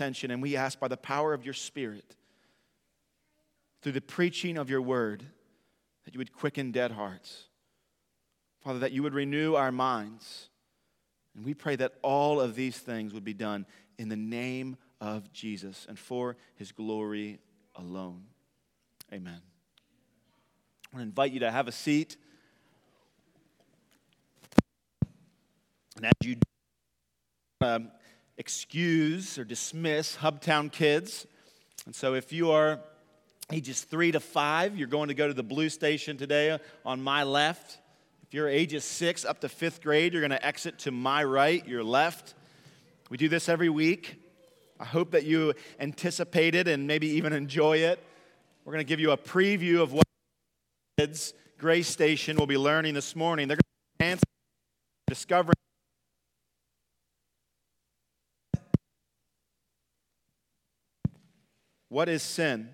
attention, and we ask by the power of your Spirit, through the preaching of your word, that you would quicken dead hearts. Father, that you would renew our minds. And we pray that all of these things would be done in the name of Jesus and for his glory alone. Amen. I want to invite you to have a seat. And as you uh, excuse or dismiss Hubtown kids, and so if you are ages three to five, you're going to go to the blue station today on my left. If you're ages six up to fifth grade, you're going to exit to my right, your left. We do this every week. I hope that you anticipate it and maybe even enjoy it. We're going to give you a preview of what kids Grace Station will be learning this morning. They're going to be what is sin.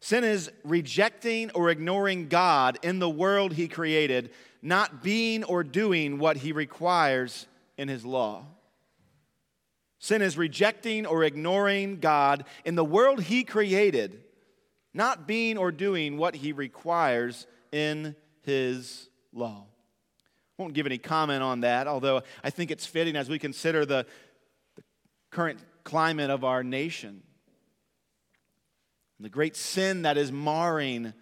Sin is rejecting or ignoring God in the world He created, not being or doing what He requires in His law. Sin is rejecting or ignoring God in the world He created, not being or doing what He requires in His law. I won't give any comment on that, although I think it's fitting as we consider the, the current climate of our nation the great sin that is marring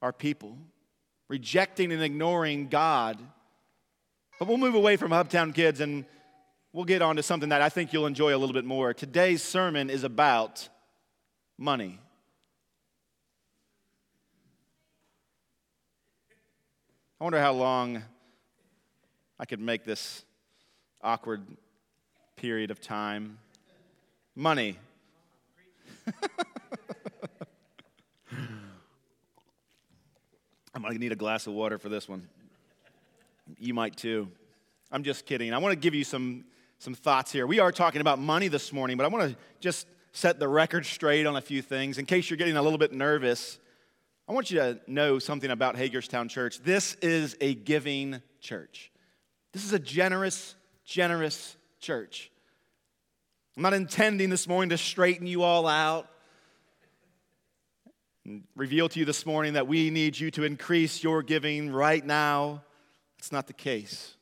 our people, rejecting and ignoring God. But we'll move away from Hubtown Kids and we'll get on to something that I think you'll enjoy a little bit more. Today's sermon is about money. I wonder how long I could make this awkward period of time. Money. To need a glass of water for this one. You might too. I'm just kidding. I want to give you some, some thoughts here. We are talking about money this morning, but I want to just set the record straight on a few things. In case you're getting a little bit nervous, I want you to know something about Hagerstown Church. This is a giving church, this is a generous, generous church. I'm not intending this morning to straighten you all out reveal to you this morning that we need you to increase your giving right now. It's not the case.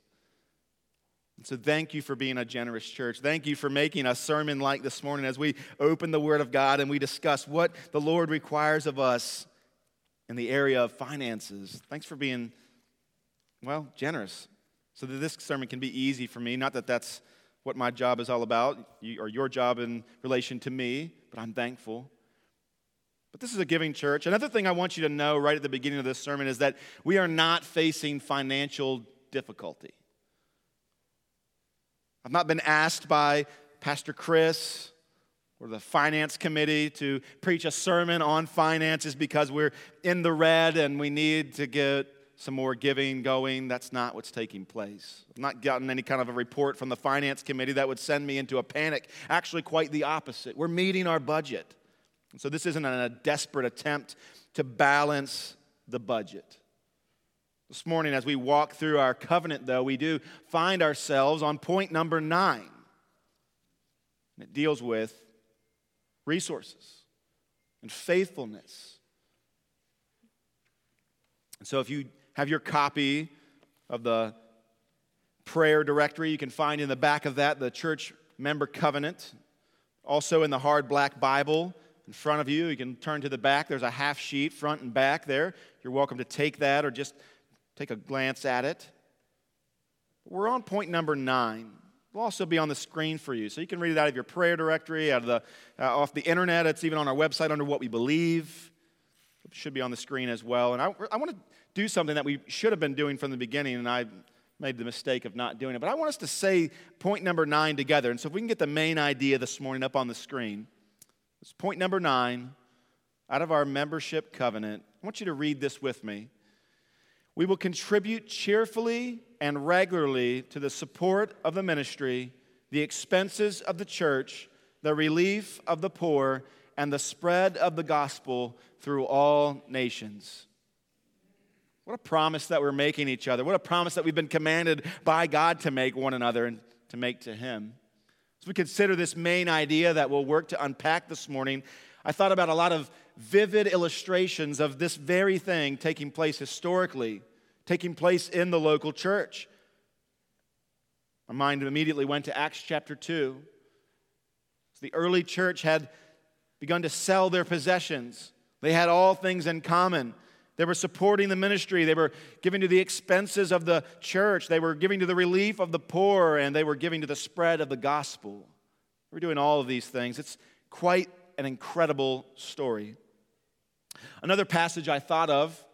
And so, thank you for being a generous church. Thank you for making a sermon like this morning as we open the Word of God and we discuss what the Lord requires of us in the area of finances. Thanks for being, well, generous so that this sermon can be easy for me. Not that that's what my job is all about or your job in relation to me, but I'm thankful. But this is a giving church. Another thing I want you to know right at the beginning of this sermon is that we are not facing financial difficulty. I've not been asked by Pastor Chris or the finance committee to preach a sermon on finances because we're in the red and we need to get some more giving going. That's not what's taking place. I've not gotten any kind of a report from the finance committee that would send me into a panic. Actually, quite the opposite. We're meeting our budget. So this isn't a desperate attempt to balance the budget. This morning, as we walk through our covenant, though, we do find ourselves on point number nine. And it deals with resources and faithfulness. And so, if you have your copy of the prayer directory, you can find in the back of that the church member covenant. Also, in the hard black Bible, in front of you. You can turn to the back. There's a half sheet, front and back there. You're welcome to take that or just take a glance at it. We're on point number nine. It'll also be on the screen for you, so you can read it out of your prayer directory, out of the uh, off the internet. It's even on our website under what we believe. It should be on the screen as well. And I, I want to do something that we should have been doing from the beginning, and I made the mistake of not doing it. But I want us to say point number nine together. And so if we can get the main idea this morning up on the screen. It's point number nine out of our membership covenant. I want you to read this with me. We will contribute cheerfully and regularly to the support of the ministry, the expenses of the church, the relief of the poor, and the spread of the gospel through all nations. What a promise that we're making each other. What a promise that we've been commanded by God to make one another and to make to Him. We consider this main idea that we'll work to unpack this morning, I thought about a lot of vivid illustrations of this very thing taking place historically, taking place in the local church. My mind immediately went to Acts chapter 2. The early church had begun to sell their possessions, they had all things in common. They were supporting the ministry. They were giving to the expenses of the church. They were giving to the relief of the poor, and they were giving to the spread of the gospel. We're doing all of these things. It's quite an incredible story. Another passage I thought of,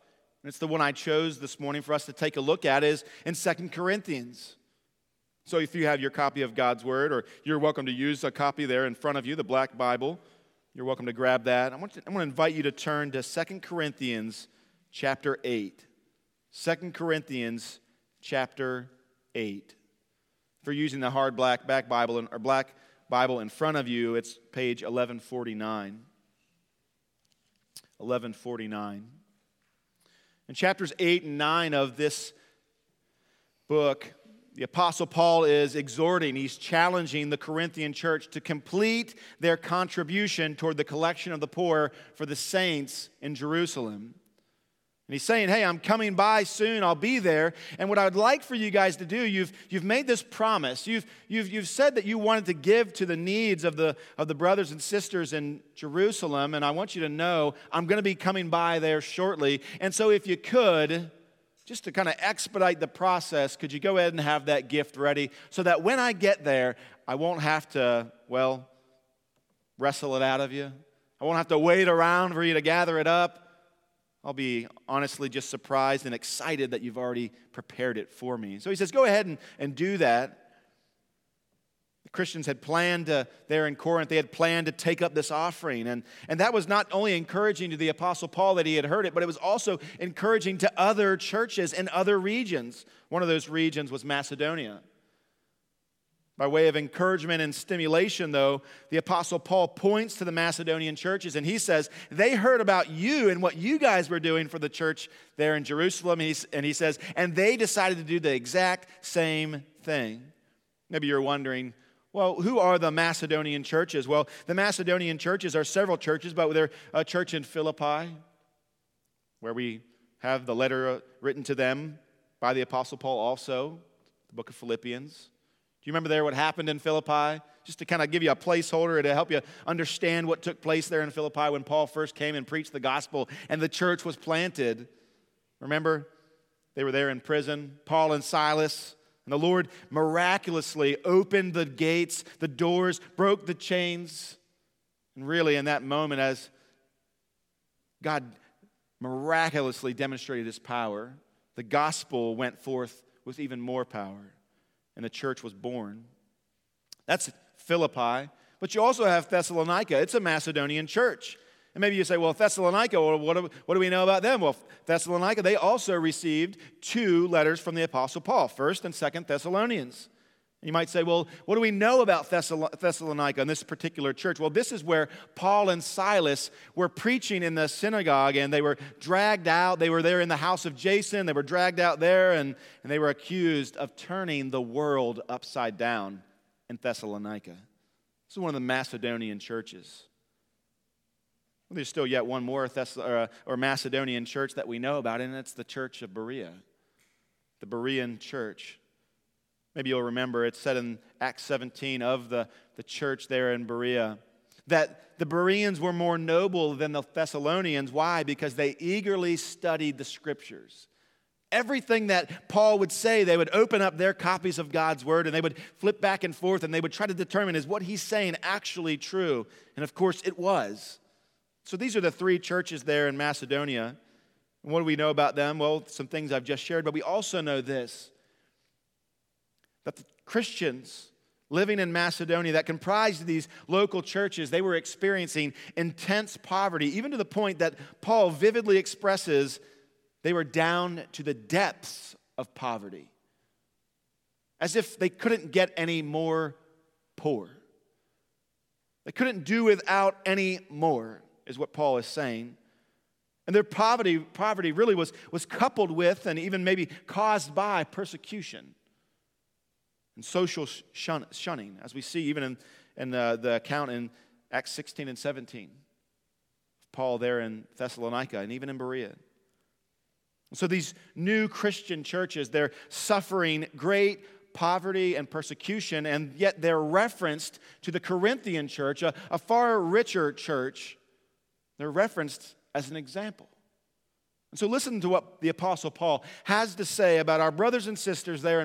and it's the one I chose this morning for us to take a look at, is in Second Corinthians. So if you have your copy of God's Word, or you're welcome to use a copy there in front of you, the Black Bible, you're welcome to grab that. I want to, I want to invite you to turn to Second Corinthians chapter 8. 2 Corinthians chapter 8. If you're using the hard black back Bible or black Bible in front of you, it's page 1149. 1149. In chapters 8 and 9 of this book, the Apostle Paul is exhorting, he's challenging the Corinthian church to complete their contribution toward the collection of the poor for the saints in Jerusalem. And he's saying, Hey, I'm coming by soon. I'll be there. And what I would like for you guys to do, you've, you've made this promise. You've, you've, you've said that you wanted to give to the needs of the, of the brothers and sisters in Jerusalem. And I want you to know I'm going to be coming by there shortly. And so, if you could, just to kind of expedite the process, could you go ahead and have that gift ready so that when I get there, I won't have to, well, wrestle it out of you? I won't have to wait around for you to gather it up. I'll be honestly just surprised and excited that you've already prepared it for me. So he says, Go ahead and, and do that. The Christians had planned to, there in Corinth, they had planned to take up this offering. And, and that was not only encouraging to the Apostle Paul that he had heard it, but it was also encouraging to other churches in other regions. One of those regions was Macedonia. By way of encouragement and stimulation, though, the Apostle Paul points to the Macedonian churches and he says, They heard about you and what you guys were doing for the church there in Jerusalem. And he says, And they decided to do the exact same thing. Maybe you're wondering, well, who are the Macedonian churches? Well, the Macedonian churches are several churches, but they're a church in Philippi, where we have the letter written to them by the Apostle Paul also, the book of Philippians. Do you remember there what happened in Philippi? Just to kind of give you a placeholder to help you understand what took place there in Philippi when Paul first came and preached the gospel and the church was planted. Remember? They were there in prison, Paul and Silas. And the Lord miraculously opened the gates, the doors, broke the chains. And really, in that moment, as God miraculously demonstrated his power, the gospel went forth with even more power and the church was born. That's Philippi. But you also have Thessalonica. It's a Macedonian church. And maybe you say, well, Thessalonica, what, do, what do we know about them? Well, Thessalonica, they also received two letters from the Apostle Paul, 1st and 2nd Thessalonians. You might say, well, what do we know about Thessalonica and this particular church? Well, this is where Paul and Silas were preaching in the synagogue and they were dragged out. They were there in the house of Jason. They were dragged out there and, and they were accused of turning the world upside down in Thessalonica. This is one of the Macedonian churches. Well, there's still yet one more Thess- or, uh, or Macedonian church that we know about, and it's the church of Berea, the Berean church. Maybe you'll remember it said in Acts 17 of the, the church there in Berea that the Bereans were more noble than the Thessalonians. Why? Because they eagerly studied the scriptures. Everything that Paul would say, they would open up their copies of God's word and they would flip back and forth and they would try to determine is what he's saying actually true? And of course, it was. So these are the three churches there in Macedonia. And what do we know about them? Well, some things I've just shared, but we also know this that the Christians living in Macedonia that comprised these local churches, they were experiencing intense poverty, even to the point that Paul vividly expresses they were down to the depths of poverty, as if they couldn't get any more poor. They couldn't do without any more, is what Paul is saying. And their poverty, poverty really was, was coupled with and even maybe caused by persecution. And social shun- shunning, as we see even in, in the, the account in Acts 16 and 17. Paul there in Thessalonica and even in Berea. So these new Christian churches, they're suffering great poverty and persecution, and yet they're referenced to the Corinthian church, a, a far richer church. They're referenced as an example. And so listen to what the Apostle Paul has to say about our brothers and sisters there.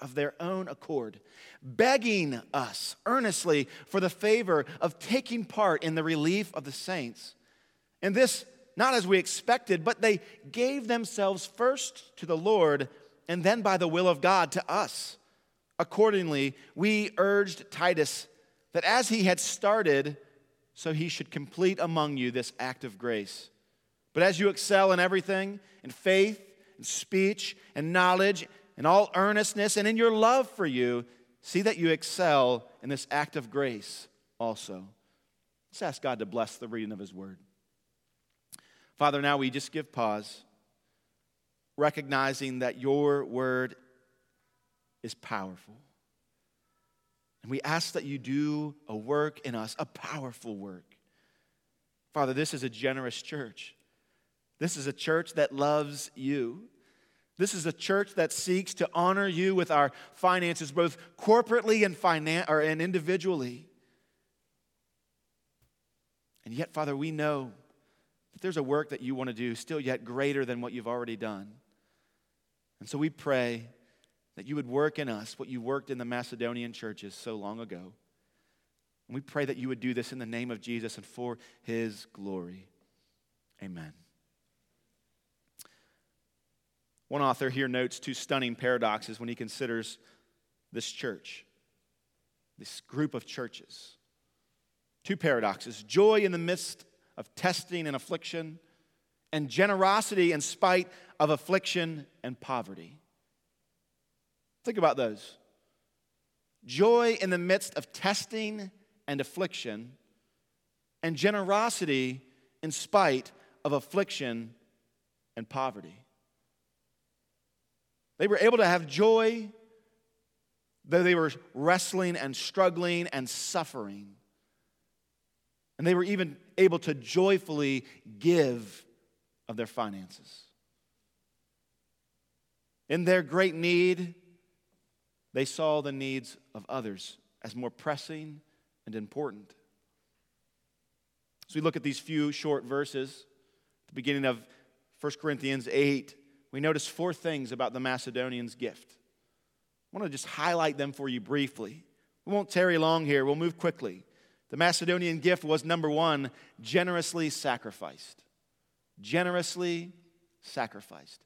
of their own accord, begging us earnestly for the favor of taking part in the relief of the saints. And this not as we expected, but they gave themselves first to the Lord and then by the will of God to us. Accordingly, we urged Titus that as he had started, so he should complete among you this act of grace. But as you excel in everything, in faith, in speech, and knowledge, in all earnestness, and in your love for you, see that you excel in this act of grace also. Let's ask God to bless the reading of his word. Father, now we just give pause, recognizing that your word is powerful. And we ask that you do a work in us, a powerful work. Father, this is a generous church. This is a church that loves you. This is a church that seeks to honor you with our finances, both corporately and, finan- or, and individually. And yet, Father, we know that there's a work that you want to do still yet greater than what you've already done. And so we pray that you would work in us what you worked in the Macedonian churches so long ago. And we pray that you would do this in the name of Jesus and for his glory. Amen. One author here notes two stunning paradoxes when he considers this church, this group of churches. Two paradoxes joy in the midst of testing and affliction, and generosity in spite of affliction and poverty. Think about those. Joy in the midst of testing and affliction, and generosity in spite of affliction and poverty. They were able to have joy though they were wrestling and struggling and suffering. And they were even able to joyfully give of their finances. In their great need, they saw the needs of others as more pressing and important. As we look at these few short verses, the beginning of 1 Corinthians 8, we notice four things about the Macedonians' gift. I want to just highlight them for you briefly. We won't tarry long here, we'll move quickly. The Macedonian gift was number one, generously sacrificed. Generously sacrificed.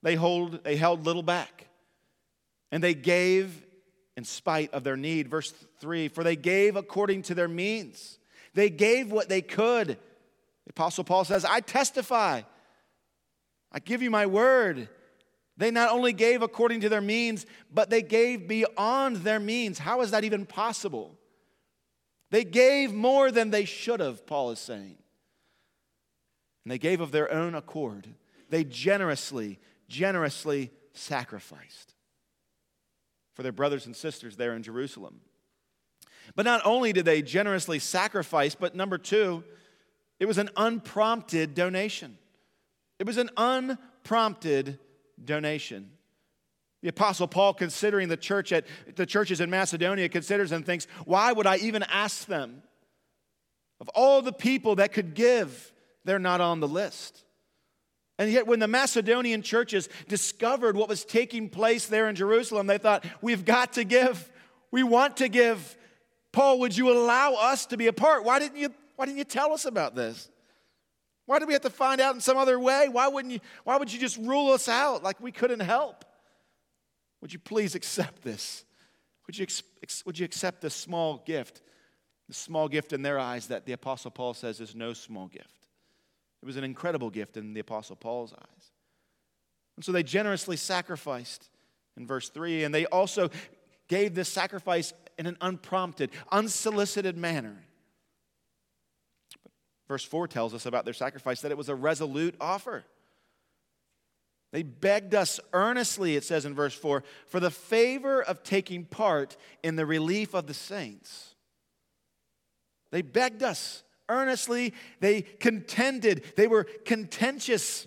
They, hold, they held little back. And they gave in spite of their need. Verse 3 For they gave according to their means. They gave what they could. The Apostle Paul says, I testify. I give you my word. They not only gave according to their means, but they gave beyond their means. How is that even possible? They gave more than they should have, Paul is saying. And they gave of their own accord. They generously, generously sacrificed for their brothers and sisters there in Jerusalem. But not only did they generously sacrifice, but number two, it was an unprompted donation. It was an unprompted donation. The Apostle Paul, considering the church at the churches in Macedonia, considers and thinks, why would I even ask them? Of all the people that could give, they're not on the list. And yet, when the Macedonian churches discovered what was taking place there in Jerusalem, they thought, we've got to give. We want to give. Paul, would you allow us to be a part? Why didn't you, why didn't you tell us about this? Why did we have to find out in some other way? Why, wouldn't you, why would you just rule us out like we couldn't help? Would you please accept this? Would you, would you accept this small gift The small gift in their eyes that the Apostle Paul says is no small gift. It was an incredible gift in the Apostle Paul's eyes. And so they generously sacrificed in verse 3, and they also gave this sacrifice in an unprompted, unsolicited manner. Verse 4 tells us about their sacrifice that it was a resolute offer. They begged us earnestly, it says in verse 4, for the favor of taking part in the relief of the saints. They begged us earnestly. They contended. They were contentious.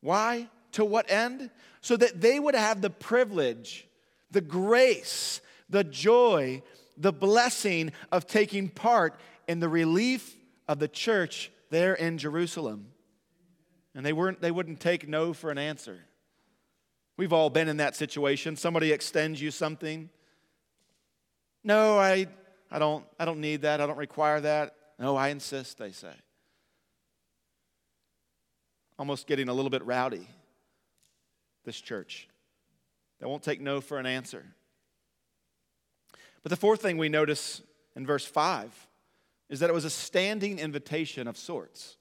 Why? To what end? So that they would have the privilege, the grace, the joy, the blessing of taking part in the relief of the church there in Jerusalem. And they, weren't, they wouldn't take no for an answer. We've all been in that situation. Somebody extends you something. No, I, I, don't, I don't need that. I don't require that. No, I insist, they say. Almost getting a little bit rowdy, this church. They won't take no for an answer. But the fourth thing we notice in verse 5 is that it was a standing invitation of sorts.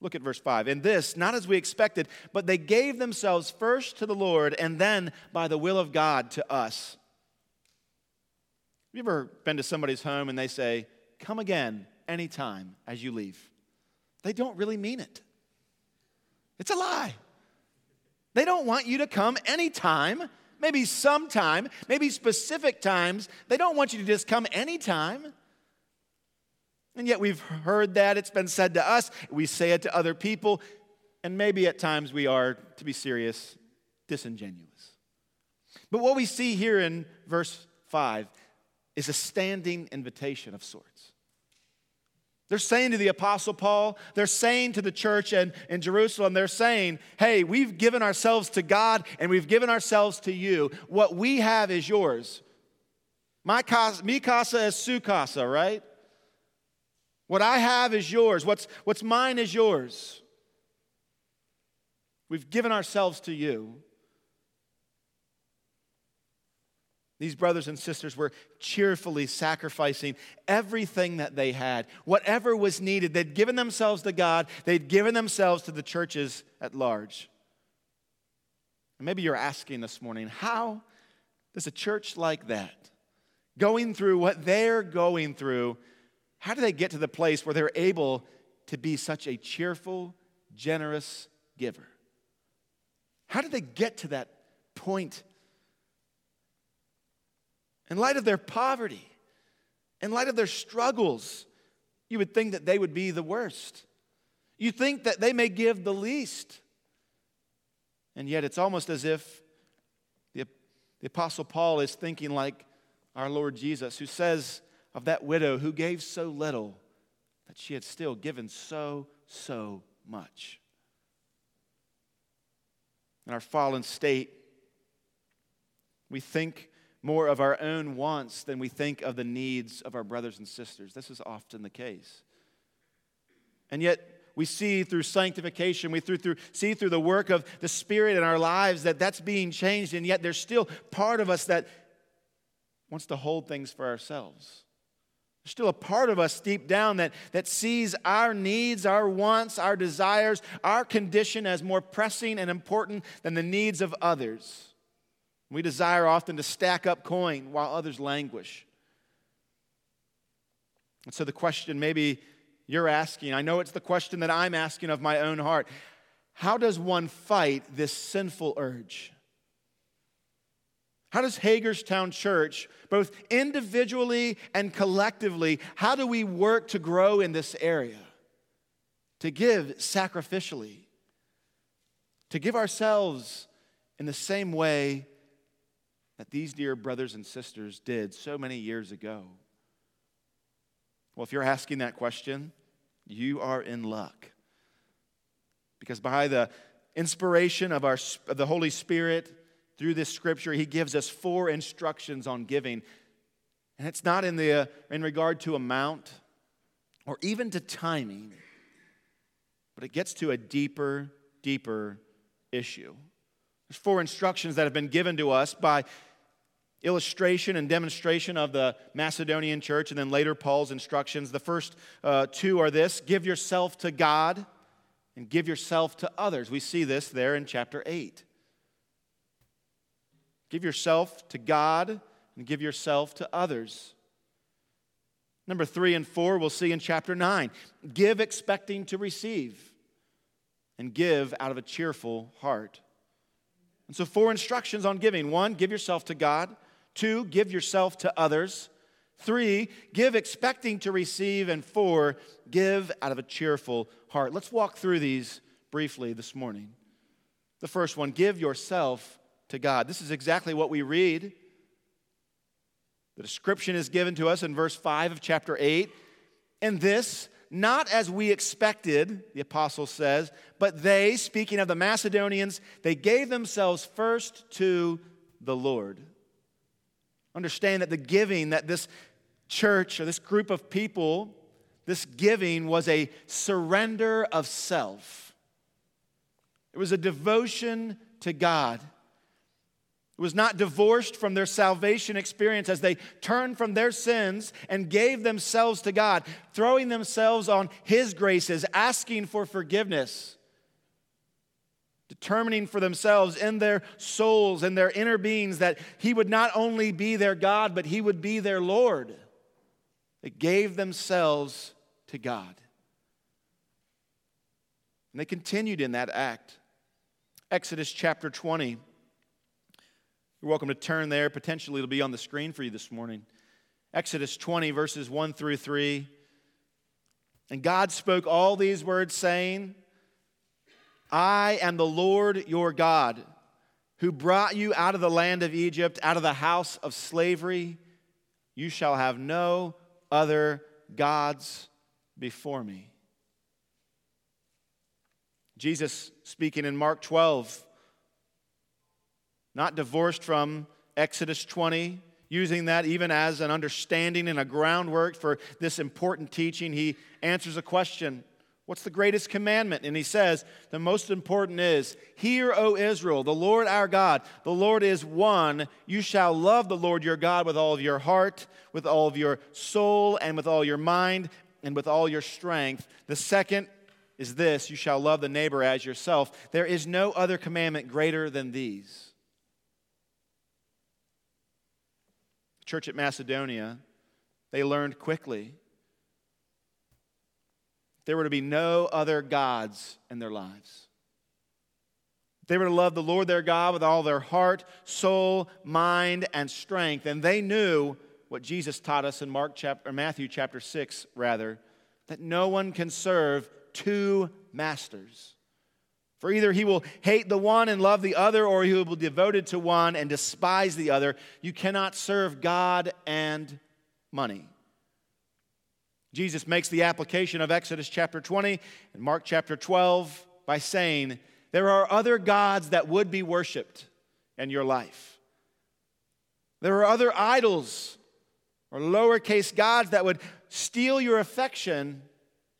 Look at verse 5. And this, not as we expected, but they gave themselves first to the Lord and then by the will of God to us. Have you ever been to somebody's home and they say, Come again anytime as you leave? They don't really mean it. It's a lie. They don't want you to come anytime, maybe sometime, maybe specific times. They don't want you to just come anytime. And yet we've heard that. It's been said to us. We say it to other people. And maybe at times we are, to be serious, disingenuous. But what we see here in verse 5 is a standing invitation of sorts. They're saying to the Apostle Paul, they're saying to the church in, in Jerusalem, they're saying, hey, we've given ourselves to God and we've given ourselves to you. What we have is yours. My casa, mi casa is su casa, right? What I have is yours. What's, what's mine is yours. We've given ourselves to you. These brothers and sisters were cheerfully sacrificing everything that they had, whatever was needed. They'd given themselves to God, they'd given themselves to the churches at large. And maybe you're asking this morning, how does a church like that, going through what they're going through, how do they get to the place where they're able to be such a cheerful, generous giver? How do they get to that point? In light of their poverty, in light of their struggles, you would think that they would be the worst. You think that they may give the least. And yet it's almost as if the, the Apostle Paul is thinking like our Lord Jesus, who says, of that widow who gave so little that she had still given so, so much. In our fallen state, we think more of our own wants than we think of the needs of our brothers and sisters. This is often the case. And yet, we see through sanctification, we through, through, see through the work of the Spirit in our lives that that's being changed, and yet there's still part of us that wants to hold things for ourselves. There's still a part of us deep down that, that sees our needs, our wants, our desires, our condition as more pressing and important than the needs of others. We desire often to stack up coin while others languish. And so, the question maybe you're asking, I know it's the question that I'm asking of my own heart how does one fight this sinful urge? How does Hagerstown Church, both individually and collectively, how do we work to grow in this area? To give sacrificially, to give ourselves in the same way that these dear brothers and sisters did so many years ago? Well, if you're asking that question, you are in luck. Because by the inspiration of, our, of the Holy Spirit, through this scripture, he gives us four instructions on giving. And it's not in, the, uh, in regard to amount or even to timing, but it gets to a deeper, deeper issue. There's four instructions that have been given to us by illustration and demonstration of the Macedonian church, and then later Paul's instructions. The first uh, two are this give yourself to God and give yourself to others. We see this there in chapter 8. Give yourself to God and give yourself to others. Number three and four, we'll see in chapter 9. Give expecting to receive, and give out of a cheerful heart. And so, four instructions on giving one, give yourself to God. Two, give yourself to others. Three, give expecting to receive. And four, give out of a cheerful heart. Let's walk through these briefly this morning. The first one, give yourself to God. This is exactly what we read. The description is given to us in verse 5 of chapter 8. And this, not as we expected, the apostle says, but they, speaking of the Macedonians, they gave themselves first to the Lord. Understand that the giving that this church or this group of people, this giving was a surrender of self. It was a devotion to God. Was not divorced from their salvation experience as they turned from their sins and gave themselves to God, throwing themselves on His graces, asking for forgiveness determining for themselves in their souls and their inner beings that He would not only be their God, but He would be their Lord. They gave themselves to God. And they continued in that act. Exodus chapter 20. You're welcome to turn there. Potentially, it'll be on the screen for you this morning. Exodus 20, verses 1 through 3. And God spoke all these words, saying, I am the Lord your God, who brought you out of the land of Egypt, out of the house of slavery. You shall have no other gods before me. Jesus speaking in Mark 12, not divorced from Exodus 20, using that even as an understanding and a groundwork for this important teaching, he answers a question What's the greatest commandment? And he says, the most important is, Hear, O Israel, the Lord our God, the Lord is one. You shall love the Lord your God with all of your heart, with all of your soul, and with all your mind, and with all your strength. The second is this you shall love the neighbor as yourself. There is no other commandment greater than these. Church at Macedonia, they learned quickly there were to be no other gods in their lives. They were to love the Lord their God with all their heart, soul, mind, and strength. And they knew what Jesus taught us in Mark chapter, or Matthew chapter 6, rather, that no one can serve two masters. For either he will hate the one and love the other, or he will be devoted to one and despise the other. You cannot serve God and money. Jesus makes the application of Exodus chapter 20 and Mark chapter 12 by saying, There are other gods that would be worshiped in your life. There are other idols or lowercase gods that would steal your affection.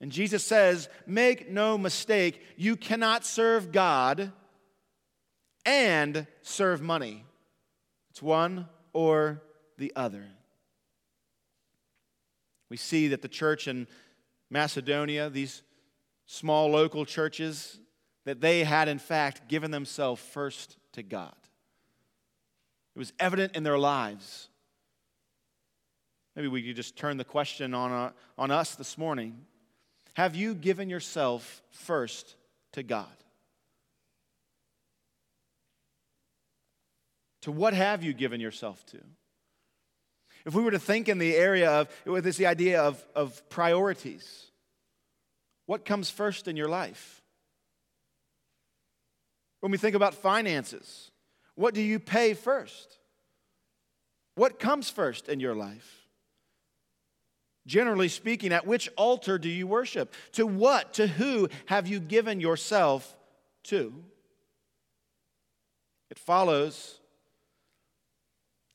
And Jesus says, Make no mistake, you cannot serve God and serve money. It's one or the other. We see that the church in Macedonia, these small local churches, that they had in fact given themselves first to God. It was evident in their lives. Maybe we could just turn the question on, uh, on us this morning. Have you given yourself first to God? To what have you given yourself to? If we were to think in the area of, this the idea of, of priorities, what comes first in your life? When we think about finances, what do you pay first? What comes first in your life? Generally speaking, at which altar do you worship? To what, to who have you given yourself to? It follows,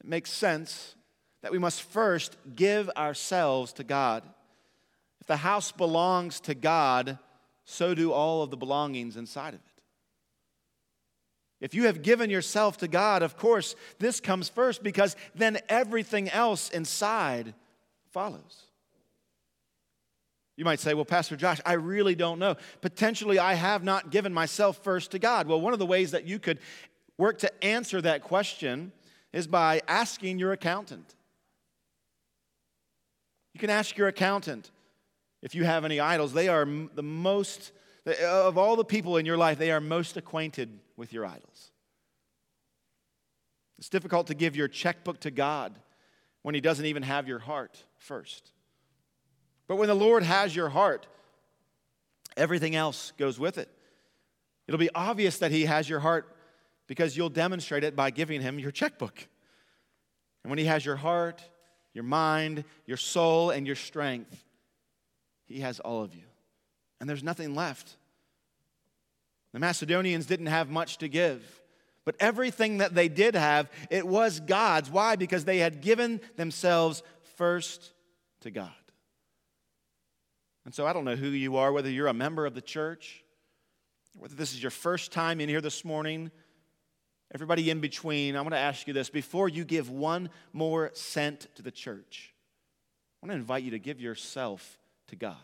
it makes sense that we must first give ourselves to God. If the house belongs to God, so do all of the belongings inside of it. If you have given yourself to God, of course, this comes first because then everything else inside follows. You might say, Well, Pastor Josh, I really don't know. Potentially, I have not given myself first to God. Well, one of the ways that you could work to answer that question is by asking your accountant. You can ask your accountant if you have any idols. They are the most, of all the people in your life, they are most acquainted with your idols. It's difficult to give your checkbook to God when He doesn't even have your heart first. But when the Lord has your heart, everything else goes with it. It'll be obvious that He has your heart because you'll demonstrate it by giving Him your checkbook. And when He has your heart, your mind, your soul, and your strength, He has all of you. And there's nothing left. The Macedonians didn't have much to give. But everything that they did have, it was God's. Why? Because they had given themselves first to God. And so I don't know who you are, whether you're a member of the church, whether this is your first time in here this morning, everybody in between, I want to ask you this before you give one more cent to the church, I want to invite you to give yourself to God.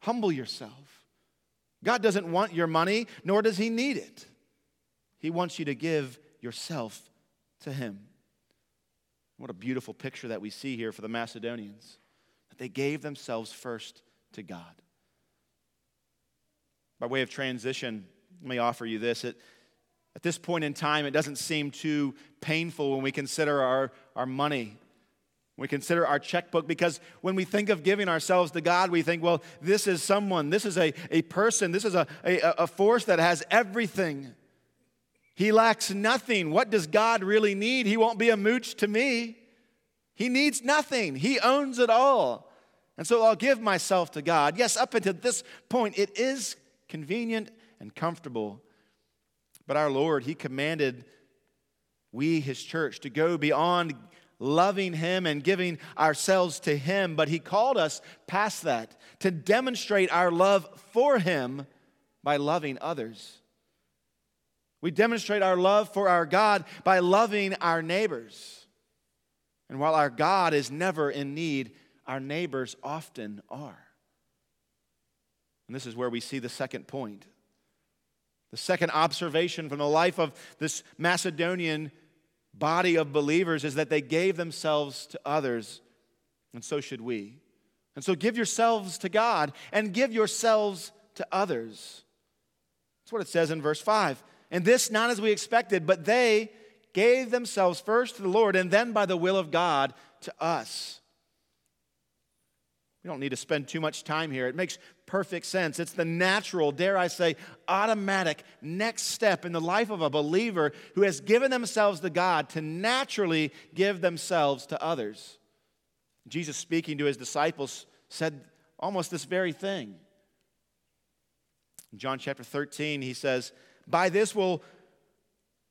Humble yourself. God doesn't want your money, nor does He need it. He wants you to give yourself to Him. What a beautiful picture that we see here for the Macedonians. They gave themselves first to God. By way of transition, let me offer you this. It, at this point in time, it doesn't seem too painful when we consider our, our money. We consider our checkbook because when we think of giving ourselves to God, we think, well, this is someone, this is a, a person, this is a, a, a force that has everything. He lacks nothing. What does God really need? He won't be a mooch to me. He needs nothing, He owns it all. And so I'll give myself to God. Yes, up until this point, it is convenient and comfortable. But our Lord, He commanded we, His church, to go beyond loving Him and giving ourselves to Him. But He called us past that to demonstrate our love for Him by loving others. We demonstrate our love for our God by loving our neighbors. And while our God is never in need, our neighbors often are. And this is where we see the second point. The second observation from the life of this Macedonian body of believers is that they gave themselves to others, and so should we. And so give yourselves to God and give yourselves to others. That's what it says in verse 5. And this not as we expected, but they gave themselves first to the Lord and then by the will of God to us. We don't need to spend too much time here. It makes perfect sense. It's the natural, dare I say, automatic next step in the life of a believer who has given themselves to God to naturally give themselves to others. Jesus, speaking to his disciples, said almost this very thing. In John chapter 13, he says, by this will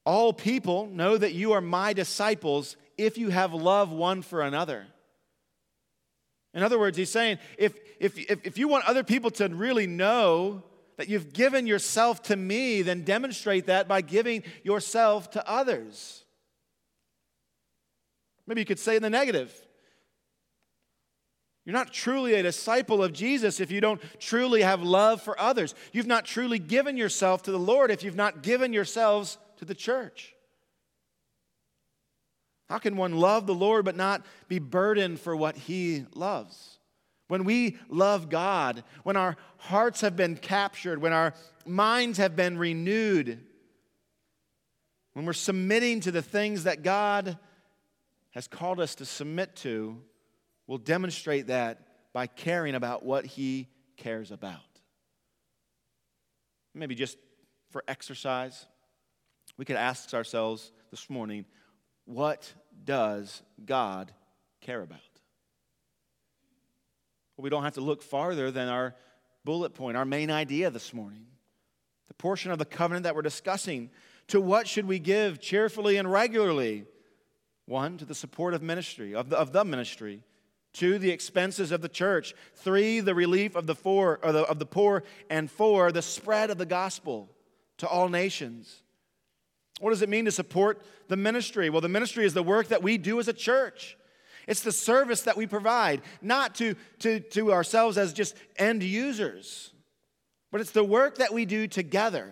all people know that you are my disciples if you have love one for another. In other words, he's saying if, if, if, if you want other people to really know that you've given yourself to me, then demonstrate that by giving yourself to others. Maybe you could say in the negative. You're not truly a disciple of Jesus if you don't truly have love for others. You've not truly given yourself to the Lord if you've not given yourselves to the church. How can one love the Lord but not be burdened for what he loves? When we love God, when our hearts have been captured, when our minds have been renewed, when we're submitting to the things that God has called us to submit to, we'll demonstrate that by caring about what he cares about. Maybe just for exercise, we could ask ourselves this morning what does God care about? Well, we don't have to look farther than our bullet point, our main idea this morning. The portion of the covenant that we're discussing. To what should we give cheerfully and regularly? One, to the support of ministry, of the, of the ministry. Two, the expenses of the church. Three, the relief of the, four, the, of the poor. And four, the spread of the gospel to all nations. What does it mean to support the ministry? Well, the ministry is the work that we do as a church. It's the service that we provide, not to, to, to ourselves as just end users, but it's the work that we do together.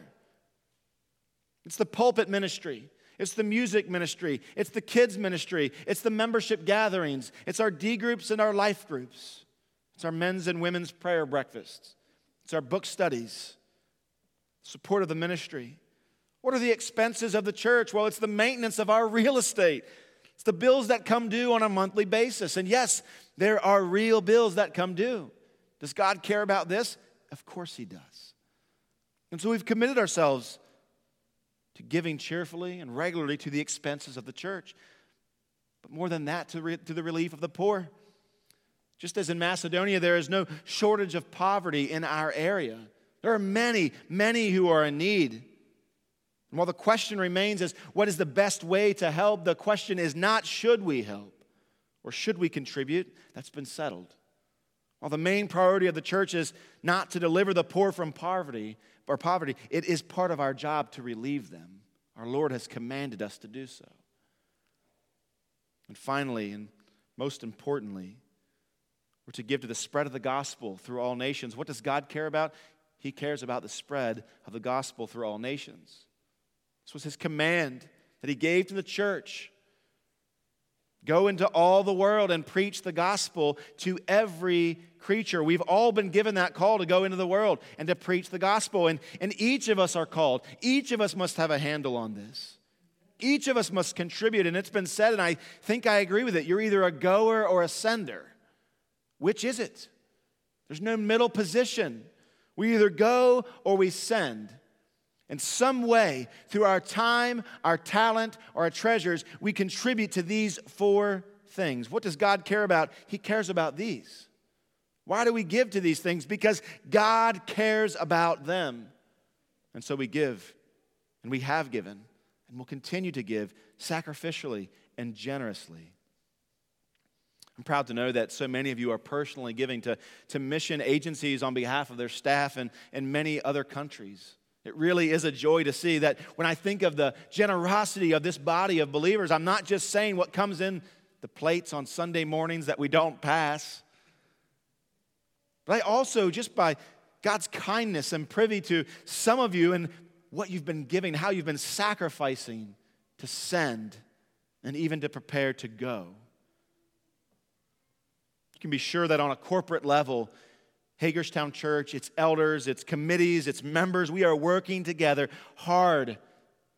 It's the pulpit ministry. It's the music ministry. It's the kids ministry. It's the membership gatherings. It's our D groups and our life groups. It's our men's and women's prayer breakfasts. It's our book studies, support of the ministry. What are the expenses of the church? Well, it's the maintenance of our real estate. It's the bills that come due on a monthly basis. And yes, there are real bills that come due. Does God care about this? Of course, He does. And so we've committed ourselves to giving cheerfully and regularly to the expenses of the church. But more than that, to, re- to the relief of the poor. Just as in Macedonia, there is no shortage of poverty in our area. There are many, many who are in need. And while the question remains is what is the best way to help, the question is not should we help or should we contribute? That's been settled. While the main priority of the church is not to deliver the poor from poverty, or poverty, it is part of our job to relieve them. Our Lord has commanded us to do so. And finally, and most importantly, we're to give to the spread of the gospel through all nations. What does God care about? He cares about the spread of the gospel through all nations. This was his command that he gave to the church. Go into all the world and preach the gospel to every creature. We've all been given that call to go into the world and to preach the gospel. And, and each of us are called. Each of us must have a handle on this. Each of us must contribute. And it's been said, and I think I agree with it you're either a goer or a sender. Which is it? There's no middle position. We either go or we send. In some way, through our time, our talent, our treasures, we contribute to these four things. What does God care about? He cares about these. Why do we give to these things? Because God cares about them. And so we give, and we have given, and will continue to give sacrificially and generously. I'm proud to know that so many of you are personally giving to, to mission agencies on behalf of their staff and, and many other countries. It really is a joy to see that when I think of the generosity of this body of believers, I'm not just saying what comes in the plates on Sunday mornings that we don't pass, but I also, just by God's kindness, am privy to some of you and what you've been giving, how you've been sacrificing to send and even to prepare to go. You can be sure that on a corporate level, Hagerstown Church, its elders, its committees, its members, we are working together hard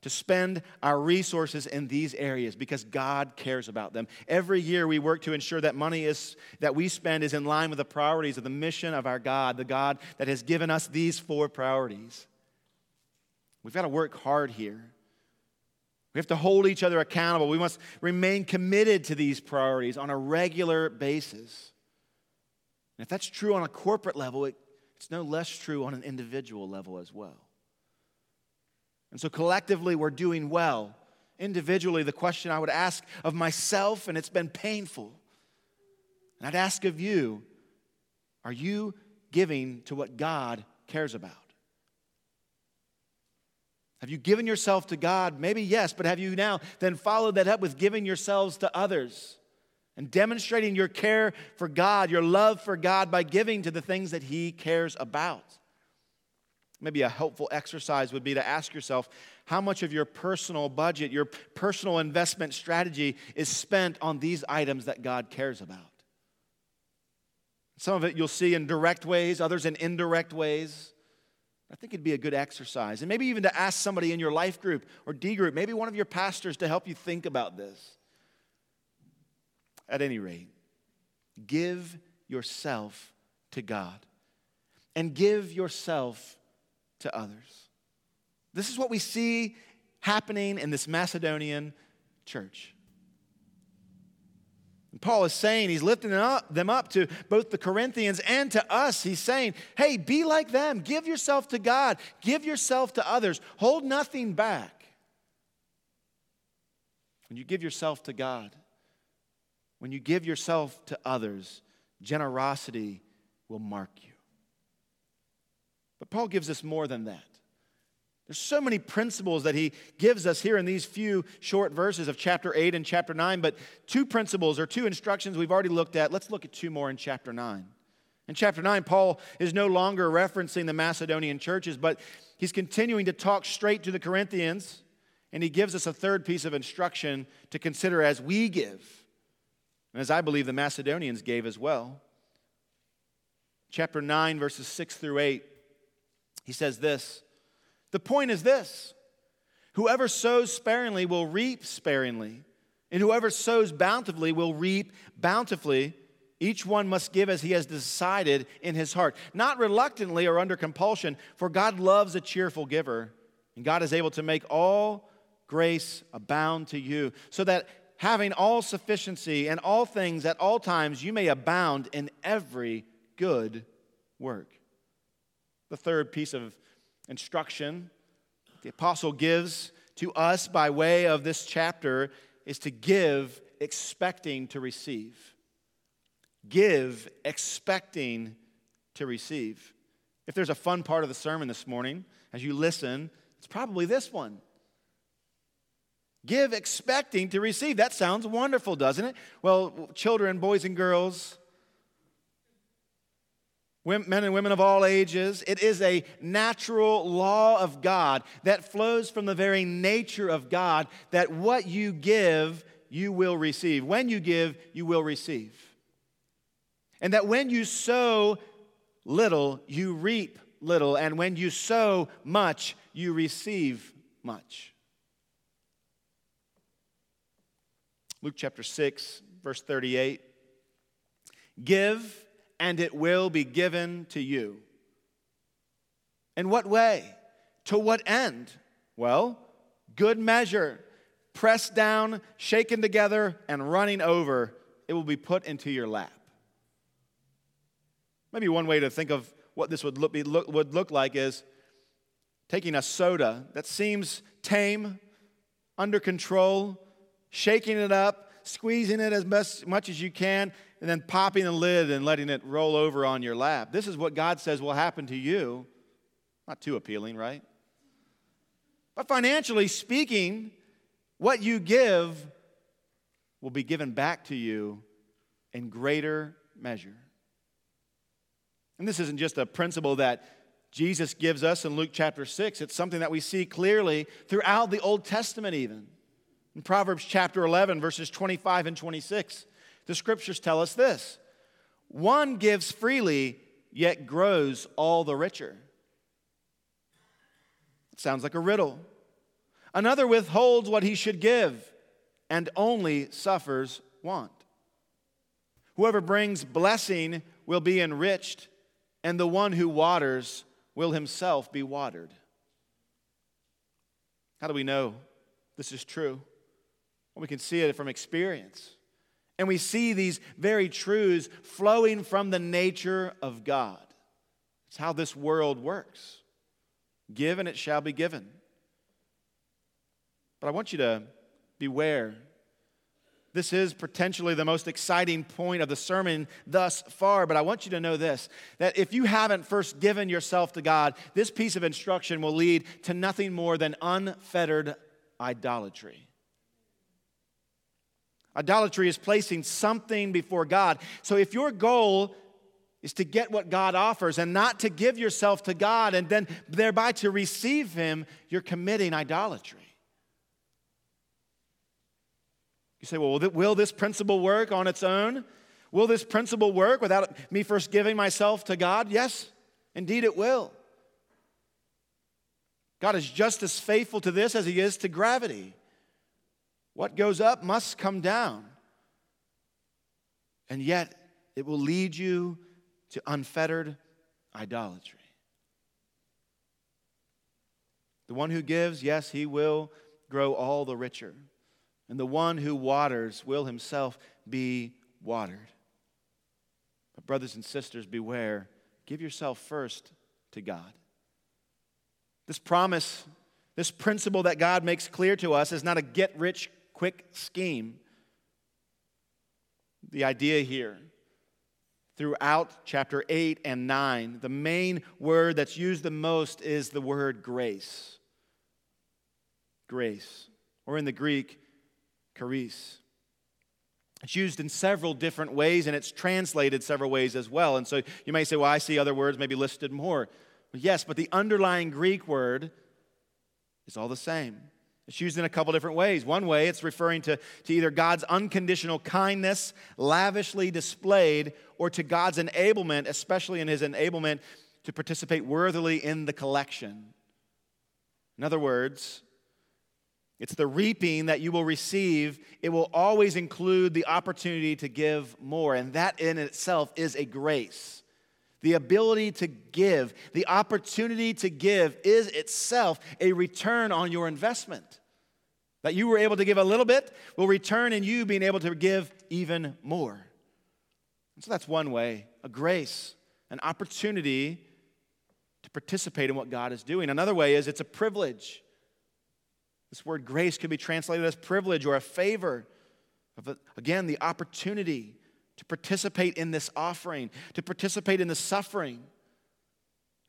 to spend our resources in these areas because God cares about them. Every year we work to ensure that money is that we spend is in line with the priorities of the mission of our God, the God that has given us these four priorities. We've got to work hard here. We have to hold each other accountable. We must remain committed to these priorities on a regular basis. And if that's true on a corporate level, it, it's no less true on an individual level as well. And so collectively, we're doing well. Individually, the question I would ask of myself, and it's been painful, and I'd ask of you are you giving to what God cares about? Have you given yourself to God? Maybe yes, but have you now then followed that up with giving yourselves to others? And demonstrating your care for God, your love for God by giving to the things that He cares about. Maybe a helpful exercise would be to ask yourself how much of your personal budget, your personal investment strategy is spent on these items that God cares about. Some of it you'll see in direct ways, others in indirect ways. I think it'd be a good exercise. And maybe even to ask somebody in your life group or D group, maybe one of your pastors to help you think about this. At any rate, give yourself to God and give yourself to others. This is what we see happening in this Macedonian church. And Paul is saying, he's lifting them up, them up to both the Corinthians and to us. He's saying, hey, be like them. Give yourself to God, give yourself to others, hold nothing back. When you give yourself to God, when you give yourself to others, generosity will mark you. But Paul gives us more than that. There's so many principles that he gives us here in these few short verses of chapter 8 and chapter 9, but two principles or two instructions we've already looked at. Let's look at two more in chapter 9. In chapter 9, Paul is no longer referencing the Macedonian churches, but he's continuing to talk straight to the Corinthians, and he gives us a third piece of instruction to consider as we give, and as I believe the Macedonians gave as well. Chapter 9, verses 6 through 8, he says this The point is this whoever sows sparingly will reap sparingly, and whoever sows bountifully will reap bountifully. Each one must give as he has decided in his heart, not reluctantly or under compulsion, for God loves a cheerful giver, and God is able to make all grace abound to you, so that having all sufficiency in all things at all times, you may abound in every good work. The third piece of instruction the apostle gives to us by way of this chapter is to give expecting to receive give expecting to receive. If there's a fun part of the sermon this morning, as you listen, it's probably this one. Give expecting to receive. That sounds wonderful, doesn't it? Well, children, boys and girls, men and women of all ages, it is a natural law of God that flows from the very nature of God that what you give, you will receive. When you give, you will receive. And that when you sow little, you reap little. And when you sow much, you receive much. Luke chapter 6, verse 38 Give, and it will be given to you. In what way? To what end? Well, good measure, pressed down, shaken together, and running over, it will be put into your lap. Maybe one way to think of what this would look, look, would look like is taking a soda that seems tame, under control, shaking it up, squeezing it as much, much as you can, and then popping the lid and letting it roll over on your lap. This is what God says will happen to you. Not too appealing, right? But financially speaking, what you give will be given back to you in greater measure. And this isn't just a principle that Jesus gives us in Luke chapter 6, it's something that we see clearly throughout the Old Testament, even. In Proverbs chapter 11, verses 25 and 26, the scriptures tell us this One gives freely, yet grows all the richer. It sounds like a riddle. Another withholds what he should give and only suffers want. Whoever brings blessing will be enriched and the one who waters will himself be watered. How do we know this is true? We can see it from experience. And we see these very truths flowing from the nature of God. It's how this world works. Give and it shall be given. But I want you to beware this is potentially the most exciting point of the sermon thus far, but I want you to know this that if you haven't first given yourself to God, this piece of instruction will lead to nothing more than unfettered idolatry. Idolatry is placing something before God. So if your goal is to get what God offers and not to give yourself to God and then thereby to receive Him, you're committing idolatry. You say, well, will this principle work on its own? Will this principle work without me first giving myself to God? Yes, indeed it will. God is just as faithful to this as he is to gravity. What goes up must come down. And yet, it will lead you to unfettered idolatry. The one who gives, yes, he will grow all the richer and the one who waters will himself be watered. But, brothers and sisters, beware. Give yourself first to God. This promise, this principle that God makes clear to us is not a get rich quick scheme. The idea here, throughout chapter 8 and 9, the main word that's used the most is the word grace. grace, or in the Greek, charis. It's used in several different ways and it's translated several ways as well. And so you may say, well, I see other words maybe listed more. Yes, but the underlying Greek word is all the same. It's used in a couple different ways. One way, it's referring to, to either God's unconditional kindness, lavishly displayed, or to God's enablement, especially in his enablement to participate worthily in the collection. In other words, it's the reaping that you will receive. It will always include the opportunity to give more, and that in itself is a grace. The ability to give, the opportunity to give is itself a return on your investment. That you were able to give a little bit will return in you being able to give even more. And so that's one way a grace, an opportunity to participate in what God is doing. Another way is it's a privilege. This word grace could be translated as privilege or a favor. Of, again, the opportunity to participate in this offering, to participate in the suffering.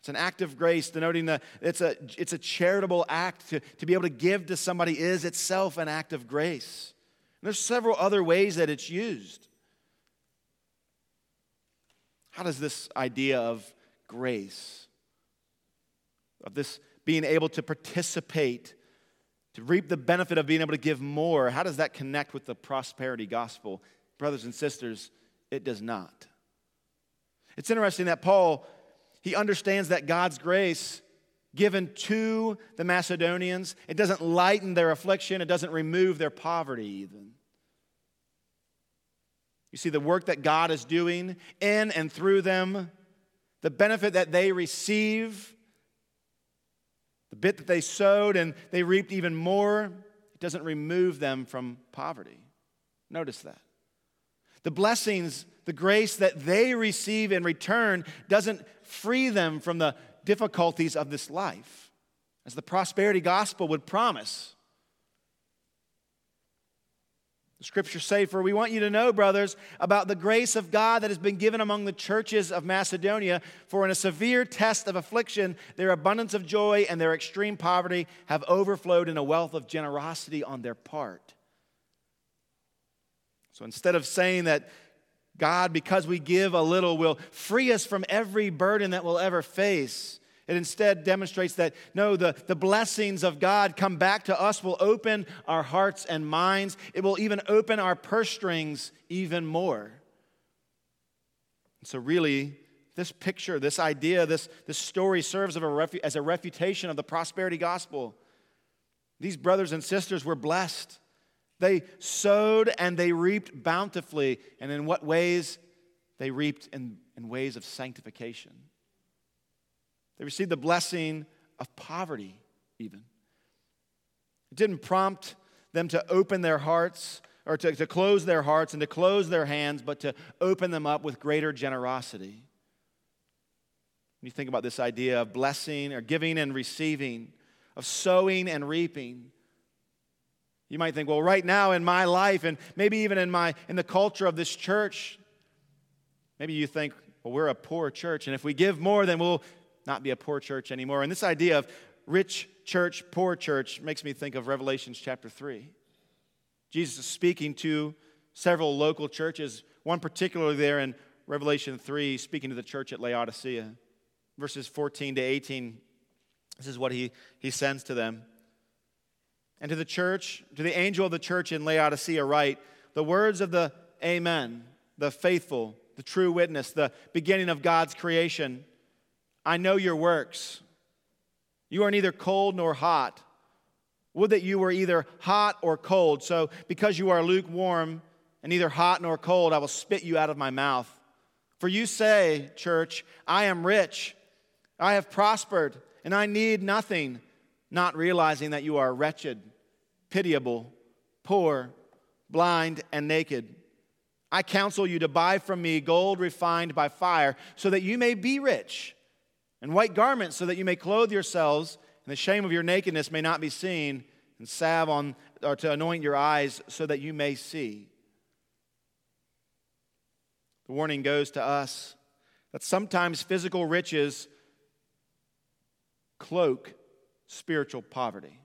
It's an act of grace, denoting that it's a, it's a charitable act. To, to be able to give to somebody is itself an act of grace. And there's several other ways that it's used. How does this idea of grace, of this being able to participate, to reap the benefit of being able to give more, how does that connect with the prosperity gospel? Brothers and sisters, it does not. It's interesting that Paul he understands that God's grace given to the Macedonians, it doesn't lighten their affliction, it doesn't remove their poverty even. You see, the work that God is doing in and through them, the benefit that they receive, the bit that they sowed and they reaped even more, it doesn't remove them from poverty. Notice that. The blessings, the grace that they receive in return doesn't free them from the difficulties of this life, as the prosperity gospel would promise. The scriptures say, For we want you to know, brothers, about the grace of God that has been given among the churches of Macedonia. For in a severe test of affliction, their abundance of joy and their extreme poverty have overflowed in a wealth of generosity on their part. So instead of saying that God, because we give a little, will free us from every burden that we'll ever face. It instead demonstrates that no, the, the blessings of God come back to us, will open our hearts and minds. It will even open our purse strings even more. So, really, this picture, this idea, this, this story serves a refu- as a refutation of the prosperity gospel. These brothers and sisters were blessed. They sowed and they reaped bountifully. And in what ways? They reaped in, in ways of sanctification. They received the blessing of poverty, even. It didn't prompt them to open their hearts or to, to close their hearts and to close their hands, but to open them up with greater generosity. When you think about this idea of blessing or giving and receiving, of sowing and reaping, you might think, well, right now in my life, and maybe even in, my, in the culture of this church, maybe you think, well, we're a poor church, and if we give more, then we'll not be a poor church anymore. And this idea of rich church, poor church makes me think of Revelations chapter 3. Jesus is speaking to several local churches, one particularly there in Revelation 3, speaking to the church at Laodicea. Verses 14 to 18, this is what he, he sends to them. And to the church, to the angel of the church in Laodicea, write the words of the Amen, the faithful, the true witness, the beginning of God's creation. I know your works. You are neither cold nor hot. Would that you were either hot or cold. So, because you are lukewarm and neither hot nor cold, I will spit you out of my mouth. For you say, church, I am rich, I have prospered, and I need nothing, not realizing that you are wretched pitiable, poor, blind, and naked. I counsel you to buy from me gold refined by fire, so that you may be rich, and white garments, so that you may clothe yourselves, and the shame of your nakedness may not be seen, and salve on or to anoint your eyes, so that you may see. The warning goes to us that sometimes physical riches cloak spiritual poverty.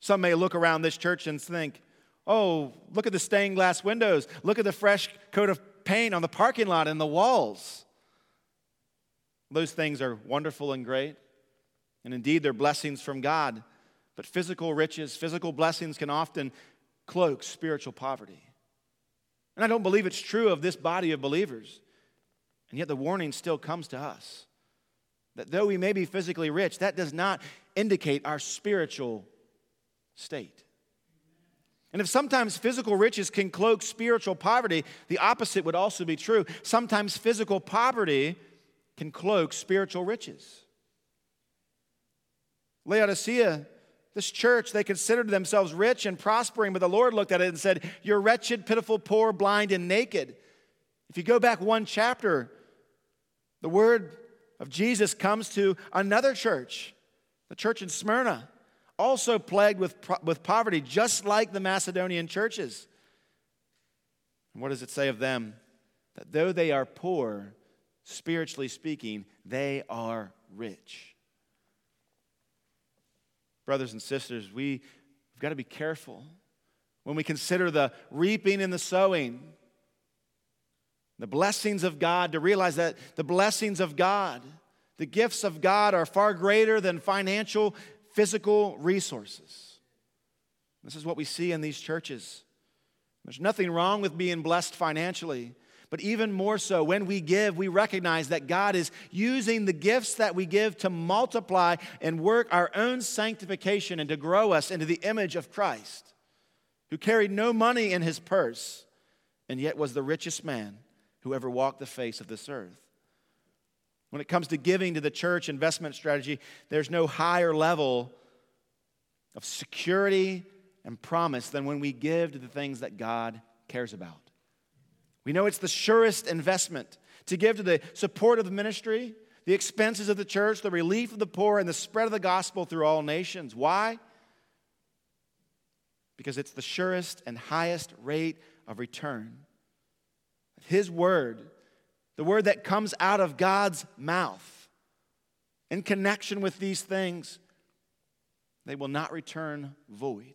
Some may look around this church and think, oh, look at the stained glass windows. Look at the fresh coat of paint on the parking lot and the walls. Those things are wonderful and great. And indeed, they're blessings from God. But physical riches, physical blessings can often cloak spiritual poverty. And I don't believe it's true of this body of believers. And yet the warning still comes to us that though we may be physically rich, that does not indicate our spiritual state. And if sometimes physical riches can cloak spiritual poverty, the opposite would also be true. Sometimes physical poverty can cloak spiritual riches. Laodicea, this church, they considered themselves rich and prospering, but the Lord looked at it and said, You're wretched, pitiful, poor, blind, and naked. If you go back one chapter, the word of Jesus comes to another church, the church in Smyrna, also plagued with, with poverty, just like the Macedonian churches. And what does it say of them? That though they are poor, spiritually speaking, they are rich. Brothers and sisters, we, we've got to be careful when we consider the reaping and the sowing the blessings of God, to realize that the blessings of God, the gifts of God are far greater than financial, physical resources. This is what we see in these churches. There's nothing wrong with being blessed financially, but even more so, when we give, we recognize that God is using the gifts that we give to multiply and work our own sanctification and to grow us into the image of Christ, who carried no money in his purse and yet was the richest man who ever walked the face of this earth. When it comes to giving to the church investment strategy, there's no higher level of security and promise than when we give to the things that God cares about. We know it's the surest investment to give to the support of the ministry, the expenses of the church, the relief of the poor, and the spread of the gospel through all nations. Why? Because it's the surest and highest rate of return his word, the word that comes out of God's mouth, in connection with these things, they will not return void.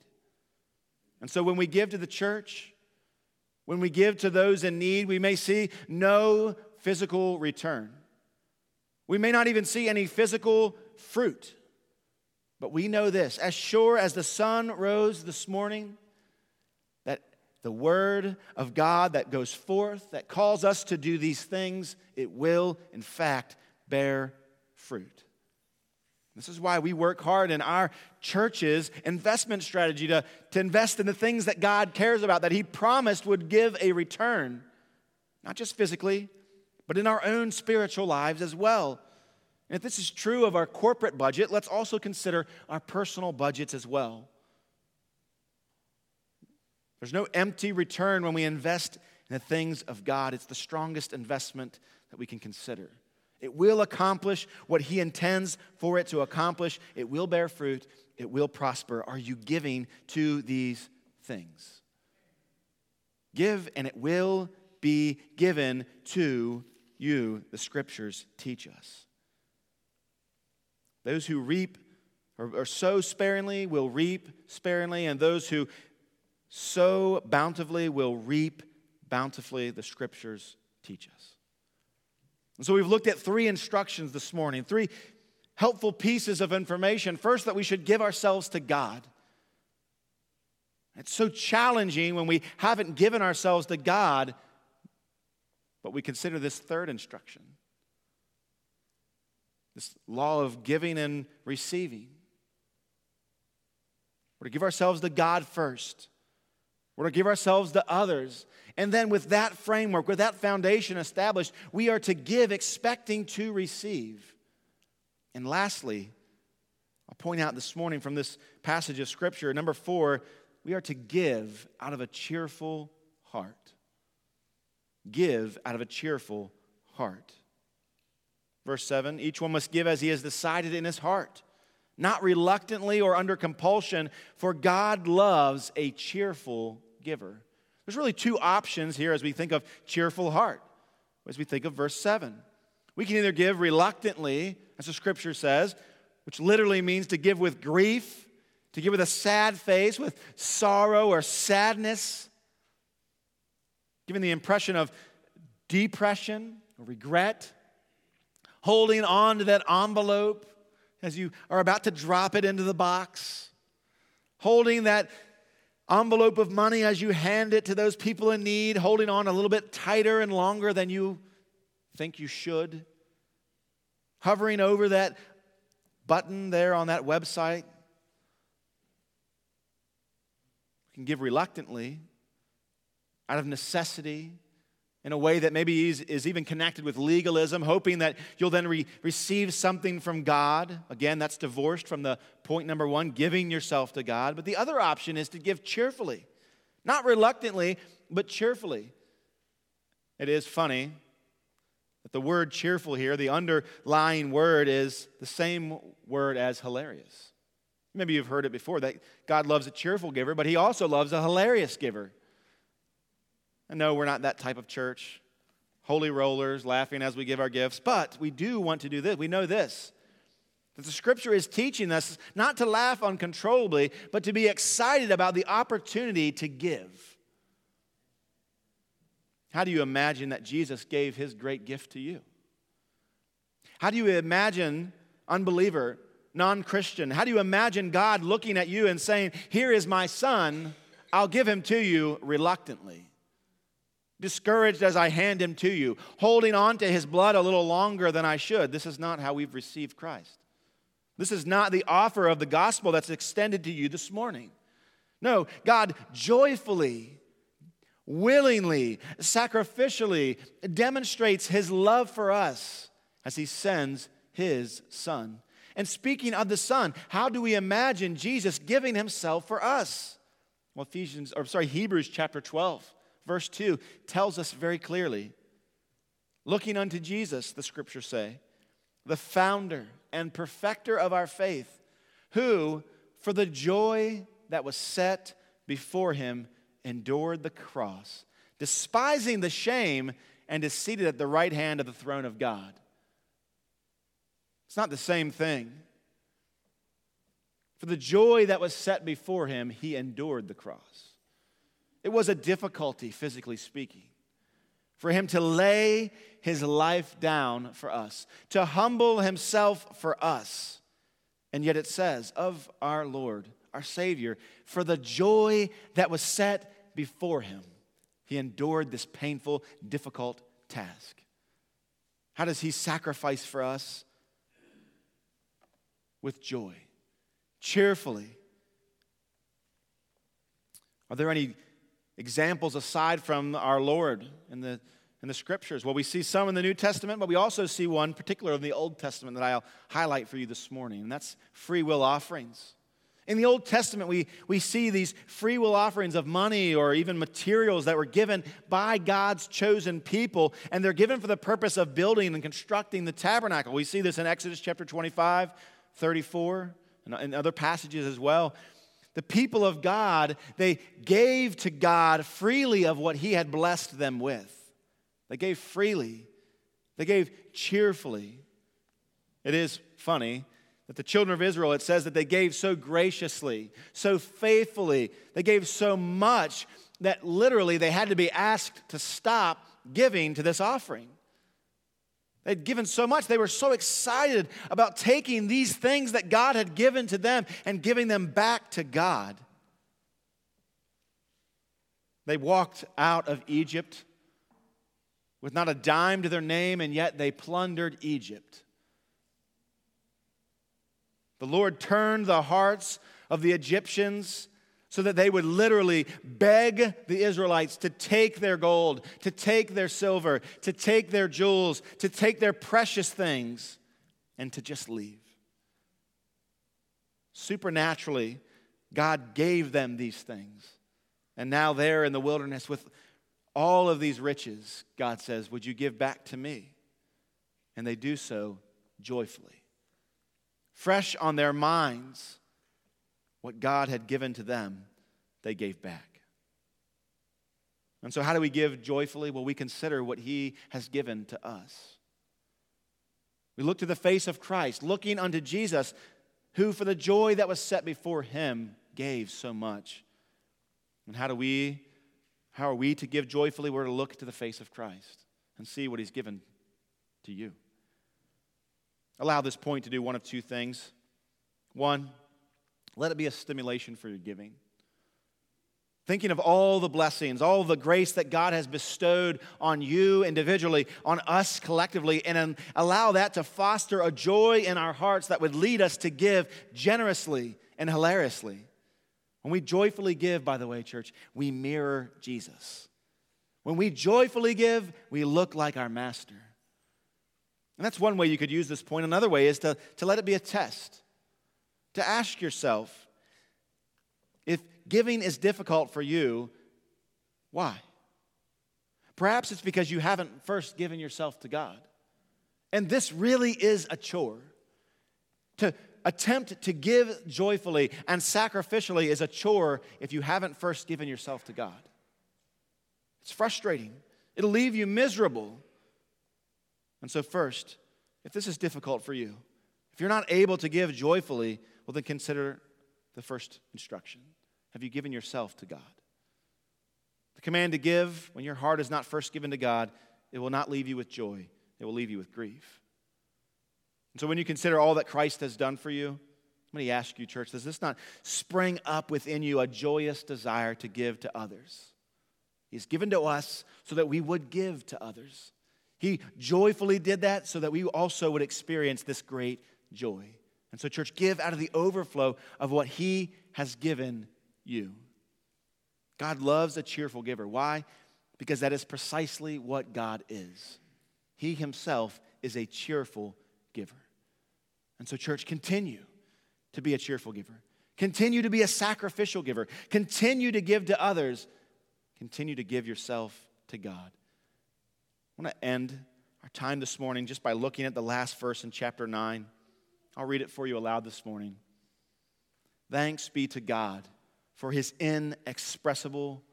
And so when we give to the church, when we give to those in need, we may see no physical return. We may not even see any physical fruit. But we know this as sure as the sun rose this morning, the word of God that goes forth, that calls us to do these things, it will, in fact, bear fruit. This is why we work hard in our church's investment strategy to, to invest in the things that God cares about, that He promised would give a return, not just physically, but in our own spiritual lives as well. And if this is true of our corporate budget, let's also consider our personal budgets as well. There's no empty return when we invest in the things of God. It's the strongest investment that we can consider. It will accomplish what He intends for it to accomplish. It will bear fruit. It will prosper. Are you giving to these things? Give, and it will be given to you, the scriptures teach us. Those who reap or, or sow sparingly will reap sparingly, and those who sow bountifully will reap bountifully, the scriptures teach us. And so we've looked at three instructions this morning, three helpful pieces of information. First, that we should give ourselves to God. It's so challenging when we haven't given ourselves to God, but we consider this third instruction this law of giving and receiving. We're to give ourselves to God first. We're to give ourselves to others. And then, with that framework, with that foundation established, we are to give expecting to receive. And lastly, I'll point out this morning from this passage of Scripture, number four, we are to give out of a cheerful heart. Give out of a cheerful heart. Verse 7 each one must give as he has decided in his heart, not reluctantly or under compulsion, for God loves a cheerful giver. There's really two options here as we think of cheerful heart, as we think of verse 7. We can either give reluctantly, as the scripture says, which literally means to give with grief, To give with a sad face, with sorrow or sadness, giving the impression of depression or regret, holding on to that envelope as you are about to drop it into the box, holding that envelope of money as you hand it to those people in need, holding on a little bit tighter and longer than you think you should, hovering over that button there on that website. You can give reluctantly, out of necessity, in a way that maybe is, is even connected with legalism, hoping that you'll then re- receive something from God. Again, that's divorced from the point number one, giving yourself to God. But the other option is to give cheerfully, not reluctantly, but cheerfully. It is funny that the word cheerful here, the underlying word, is the same word as hilarious. Maybe you've heard it before that God loves a cheerful giver, but He also loves a hilarious giver. And no, we're not that type of church. Holy rollers, laughing as we give our gifts. But we do want to do this. We know this that the scripture is teaching us not to laugh uncontrollably, but to be excited about the opportunity to give. How do you imagine that Jesus gave his great gift to you? How do you imagine, unbeliever, non Christian, how do you imagine God looking at you and saying, Here is my son, I'll give him to you reluctantly? Discouraged as I hand him to you, holding on to his blood a little longer than I should. This is not how we've received Christ. This is not the offer of the gospel that's extended to you this morning. No, God joyfully, willingly, sacrificially demonstrates his love for us as he sends his son. And speaking of the son, how do we imagine Jesus giving himself for us? Well, Ephesians, or sorry, Hebrews chapter 12 verse 2 tells us very clearly looking unto Jesus, the scriptures say, the founder and perfecter of our faith, who, for the joy that was set before him, endured the cross, despising the shame, and is seated at the right hand of the throne of God. It's not the same thing. For the joy that was set before him, he endured the cross. It was a difficulty, physically speaking, for him to lay his life down for us, to humble himself for us. And yet it says, of our Lord, our Savior, for the joy that was set before him, he endured this painful, difficult task. How does he sacrifice for us? With joy, cheerfully. Are there any examples aside from our Lord in the, in the scriptures? Well, we see some in the New Testament, but we also see one particular in the Old Testament that I'll highlight for you this morning, and that's free will offerings. In the Old Testament, we, we see these free will offerings of money or even materials that were given by God's chosen people, and they're given for the purpose of building and constructing the tabernacle. We see this in Exodus chapter 25, 34, and in other passages as well. The people of God, they gave to God freely of what He had blessed them with. They gave freely, they gave cheerfully. It is funny that the children of Israel, it says that they gave so graciously, so faithfully, they gave so much that literally they had to be asked to stop giving to this offering. They'd given so much. They were so excited about taking these things that God had given to them and giving them back to God. They walked out of Egypt with not a dime to their name, and yet they plundered Egypt. The Lord turned the hearts of the Egyptians so that they would literally beg the Israelites to take their gold, to take their silver, to take their jewels, to take their precious things, and to just leave. Supernaturally, God gave them these things. And now they're in the wilderness with all of these riches. God says, Would you give back to me? And they do so joyfully. Fresh on their minds what God had given to them, they gave back. And so, how do we give joyfully? Well, we consider what He has given to us. We look to the face of Christ, looking unto Jesus, who for the joy that was set before him gave so much. And how do we how are we to give joyfully? We're to look to the face of Christ and see what he's given to you. Allow this point to do one of two things. One, let it be a stimulation for your giving. Thinking of all the blessings, all the grace that God has bestowed on you individually, on us collectively, and um, allow that to foster a joy in our hearts that would lead us to give generously and hilariously. When we joyfully give, by the way, church, we mirror Jesus. When we joyfully give, we look like our master. And that's one way you could use this point. Another way is to, to let it be a test, to ask yourself if giving is difficult for you, why? Perhaps it's because you haven't first given yourself to God. And this really is a chore. To attempt to give joyfully and sacrificially is a chore if you haven't first given yourself to God. It's frustrating, it'll leave you miserable. And so, first, if this is difficult for you, if you're not able to give joyfully, well, then consider the first instruction. Have you given yourself to God? The command to give, when your heart is not first given to God, it will not leave you with joy, it will leave you with grief. And so, when you consider all that Christ has done for you, let me ask you, church, does this not spring up within you a joyous desire to give to others? He's given to us so that we would give to others. He joyfully did that so that we also would experience this great joy. And so, church, give out of the overflow of what He has given you. God loves a cheerful giver. Why? Because that is precisely what God is. He himself is a cheerful giver. And so, church, continue to be a cheerful giver. Continue to be a sacrificial giver. Continue to give to others. Continue to give yourself to God. I want to end our time this morning just by looking at the last verse in chapter 9. I'll read it for you aloud this morning. Thanks be to God for his inexpressible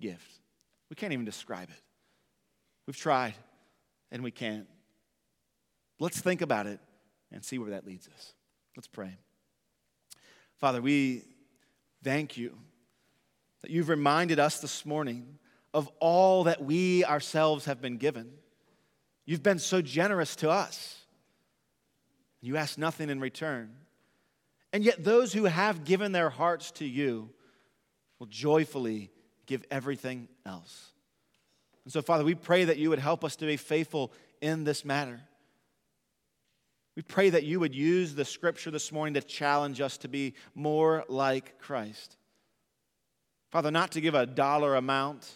gift. We can't even describe it. We've tried and we can't. Let's think about it and see where that leads us. Let's pray. Father, we thank you that you've reminded us this morning of all that we ourselves have been given. You've been so generous to us. You ask nothing in return. And yet, those who have given their hearts to you will joyfully give everything else. And so, Father, we pray that you would help us to be faithful in this matter. We pray that you would use the scripture this morning to challenge us to be more like Christ. Father, not to give a dollar amount,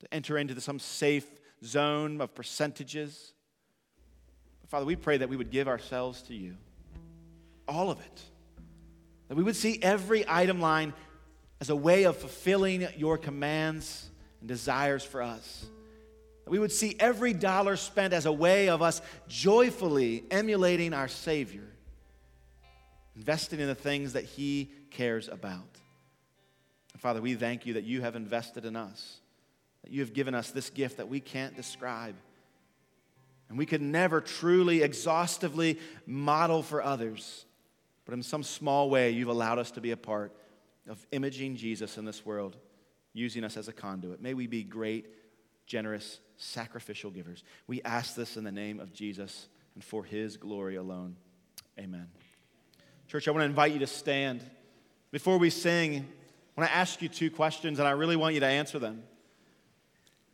to enter into some safe zone of percentages. Father, we pray that we would give ourselves to you, all of it. That we would see every item line as a way of fulfilling your commands and desires for us. That we would see every dollar spent as a way of us joyfully emulating our Savior, investing in the things that He cares about. And Father, we thank you that you have invested in us, that you have given us this gift that we can't describe. And we could never truly, exhaustively model for others but in some small way, you've allowed us to be a part of imaging Jesus in this world, using us as a conduit. May we be great, generous, sacrificial givers. We ask this in the name of Jesus and for his glory alone. Amen. Church, I want to invite you to stand. Before we sing, I want to ask you two questions, and I really want you to answer them.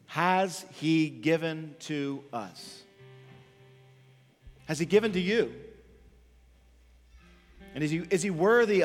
Has he given to us? Has he given to you? And is he, is he worthy